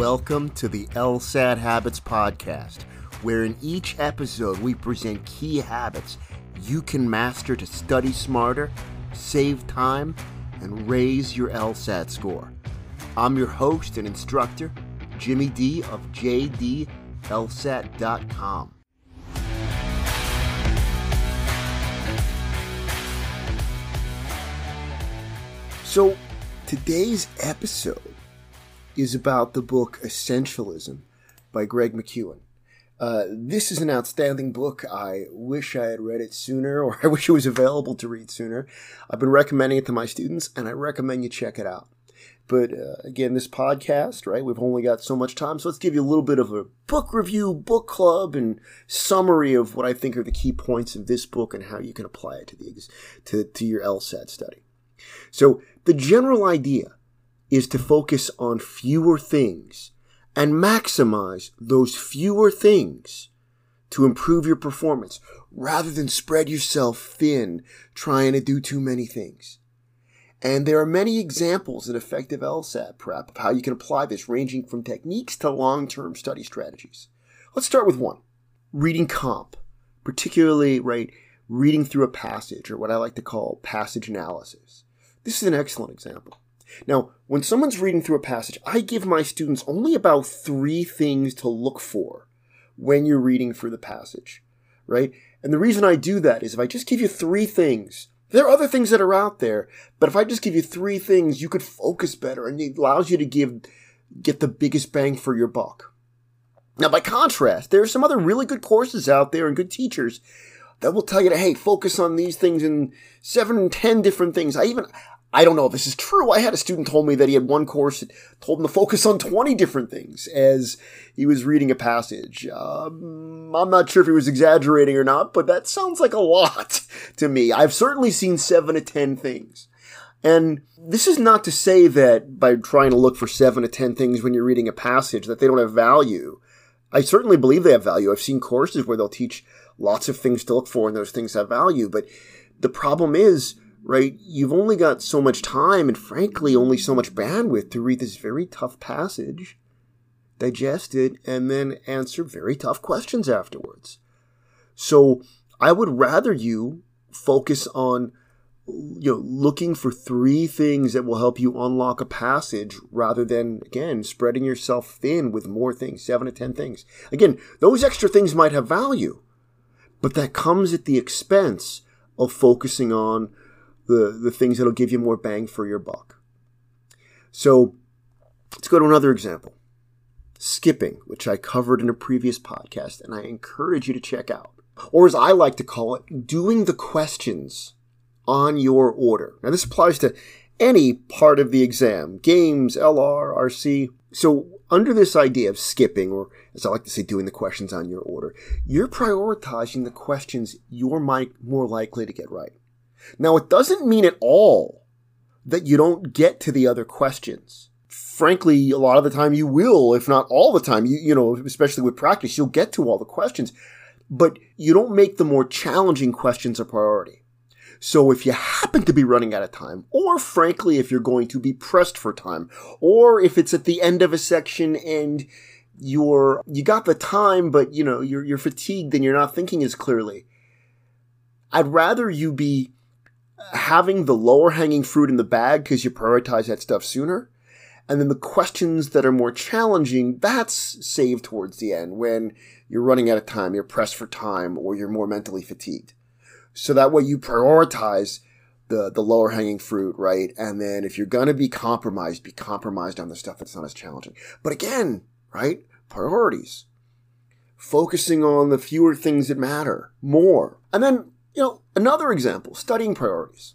Welcome to the LSAT Habits Podcast, where in each episode we present key habits you can master to study smarter, save time, and raise your LSAT score. I'm your host and instructor, Jimmy D of JDLSAT.com. So, today's episode is about the book Essentialism by Greg McKeown. Uh, this is an outstanding book. I wish I had read it sooner, or I wish it was available to read sooner. I've been recommending it to my students, and I recommend you check it out. But uh, again, this podcast, right? We've only got so much time, so let's give you a little bit of a book review, book club, and summary of what I think are the key points of this book and how you can apply it to the to, to your LSAT study. So the general idea is to focus on fewer things and maximize those fewer things to improve your performance rather than spread yourself thin trying to do too many things. And there are many examples in effective LSAT prep of how you can apply this, ranging from techniques to long term study strategies. Let's start with one reading comp, particularly, right, reading through a passage or what I like to call passage analysis. This is an excellent example. Now, when someone's reading through a passage, I give my students only about three things to look for when you're reading through the passage, right? And the reason I do that is if I just give you three things, there are other things that are out there, but if I just give you three things, you could focus better and it allows you to give, get the biggest bang for your buck. Now, by contrast, there are some other really good courses out there and good teachers that will tell you to, hey, focus on these things and seven and ten different things. I even, I don't know if this is true. I had a student told me that he had one course that told him to focus on 20 different things as he was reading a passage. Um, I'm not sure if he was exaggerating or not, but that sounds like a lot to me. I've certainly seen seven to 10 things. And this is not to say that by trying to look for seven to 10 things when you're reading a passage that they don't have value. I certainly believe they have value. I've seen courses where they'll teach lots of things to look for and those things have value. But the problem is, right? You've only got so much time and frankly only so much bandwidth to read this very tough passage, digest it, and then answer very tough questions afterwards. So I would rather you focus on you know looking for three things that will help you unlock a passage rather than again spreading yourself thin with more things seven to ten things again those extra things might have value but that comes at the expense of focusing on the, the things that'll give you more bang for your buck. So let's go to another example. Skipping, which I covered in a previous podcast, and I encourage you to check out. Or as I like to call it, doing the questions on your order. Now, this applies to any part of the exam games, LR, RC. So, under this idea of skipping, or as I like to say, doing the questions on your order, you're prioritizing the questions you're more likely to get right. Now, it doesn't mean at all that you don't get to the other questions. Frankly, a lot of the time you will, if not all the time, you, you know, especially with practice, you'll get to all the questions, but you don't make the more challenging questions a priority. So if you happen to be running out of time, or frankly, if you're going to be pressed for time, or if it's at the end of a section and you're, you got the time, but you know, you're, you're fatigued and you're not thinking as clearly, I'd rather you be having the lower hanging fruit in the bag because you prioritize that stuff sooner. And then the questions that are more challenging, that's saved towards the end when you're running out of time, you're pressed for time, or you're more mentally fatigued. So that way you prioritize the, the lower hanging fruit, right? And then if you're going to be compromised, be compromised on the stuff that's not as challenging. But again, right? Priorities. Focusing on the fewer things that matter more. And then you know, another example, studying priorities.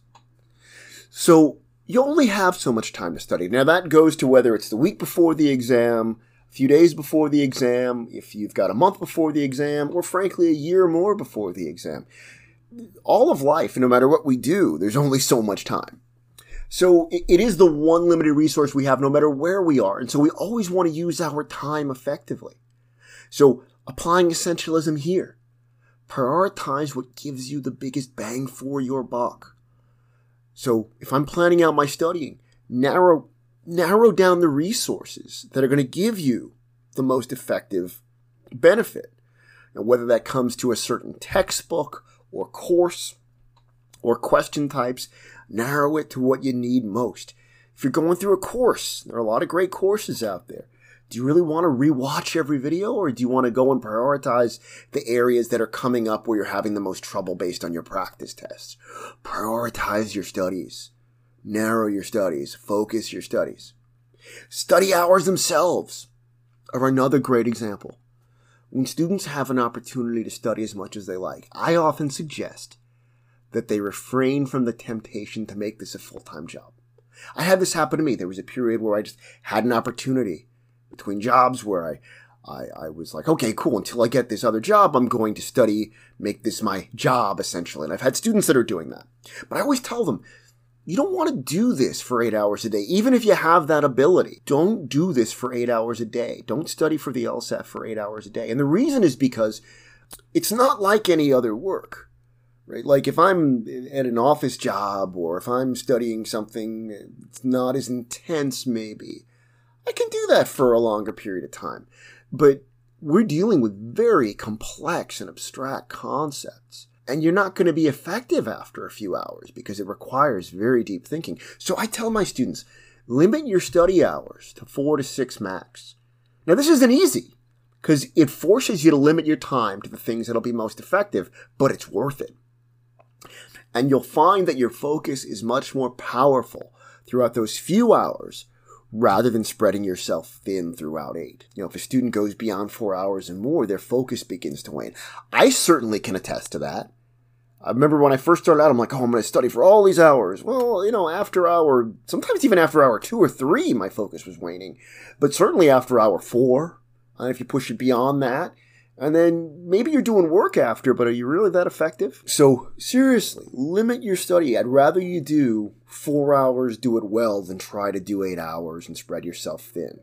So you only have so much time to study. Now that goes to whether it's the week before the exam, a few days before the exam, if you've got a month before the exam, or frankly a year or more before the exam. All of life, no matter what we do, there's only so much time. So it is the one limited resource we have no matter where we are. And so we always want to use our time effectively. So applying essentialism here. Prioritize what gives you the biggest bang for your buck. So if I'm planning out my studying, narrow narrow down the resources that are going to give you the most effective benefit. And whether that comes to a certain textbook or course or question types, narrow it to what you need most. If you're going through a course, there are a lot of great courses out there. Do you really want to rewatch every video or do you want to go and prioritize the areas that are coming up where you're having the most trouble based on your practice tests? Prioritize your studies. Narrow your studies. Focus your studies. Study hours themselves are another great example. When students have an opportunity to study as much as they like, I often suggest that they refrain from the temptation to make this a full time job. I had this happen to me. There was a period where I just had an opportunity between jobs where I, I, I was like, okay, cool. Until I get this other job, I'm going to study, make this my job essentially. And I've had students that are doing that. But I always tell them, you don't want to do this for eight hours a day, even if you have that ability. Don't do this for eight hours a day. Don't study for the LSAT for eight hours a day. And the reason is because it's not like any other work right? Like if I'm at an office job or if I'm studying something it's not as intense, maybe I can do that for a longer period of time. But we're dealing with very complex and abstract concepts. And you're not going to be effective after a few hours because it requires very deep thinking. So I tell my students, limit your study hours to four to six max. Now, this isn't easy because it forces you to limit your time to the things that'll be most effective, but it's worth it. And you'll find that your focus is much more powerful throughout those few hours rather than spreading yourself thin throughout eight. You know, if a student goes beyond four hours and more, their focus begins to wane. I certainly can attest to that. I remember when I first started out, I'm like, oh, I'm going to study for all these hours. Well, you know, after hour, sometimes even after hour two or three, my focus was waning. But certainly after hour four, and if you push it beyond that, and then maybe you're doing work after, but are you really that effective? So seriously, limit your study. I'd rather you do four hours, do it well, than try to do eight hours and spread yourself thin.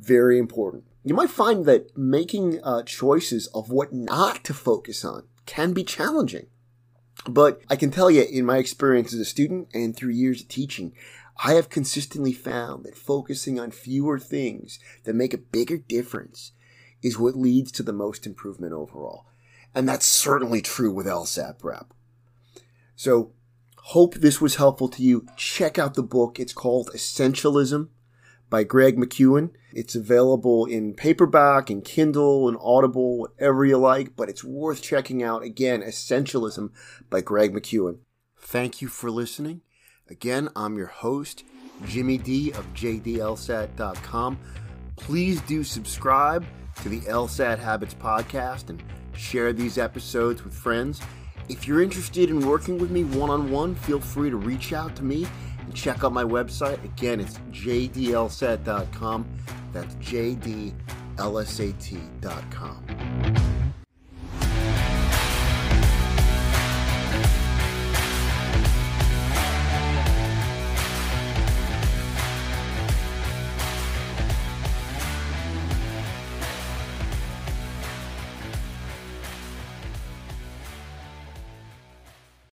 Very important. You might find that making uh, choices of what not to focus on can be challenging. But I can tell you, in my experience as a student and through years of teaching, I have consistently found that focusing on fewer things that make a bigger difference is what leads to the most improvement overall. And that's certainly true with LSAT prep. So, hope this was helpful to you. Check out the book. It's called Essentialism by Greg McKeown. It's available in paperback and Kindle and Audible, whatever you like, but it's worth checking out. Again, Essentialism by Greg McKeown. Thank you for listening. Again, I'm your host, Jimmy D of JDLSAT.com. Please do subscribe to the LSAT Habits podcast and share these episodes with friends. If you're interested in working with me one on one, feel free to reach out to me and check out my website. Again, it's jdlsat.com. That's jdlsat.com.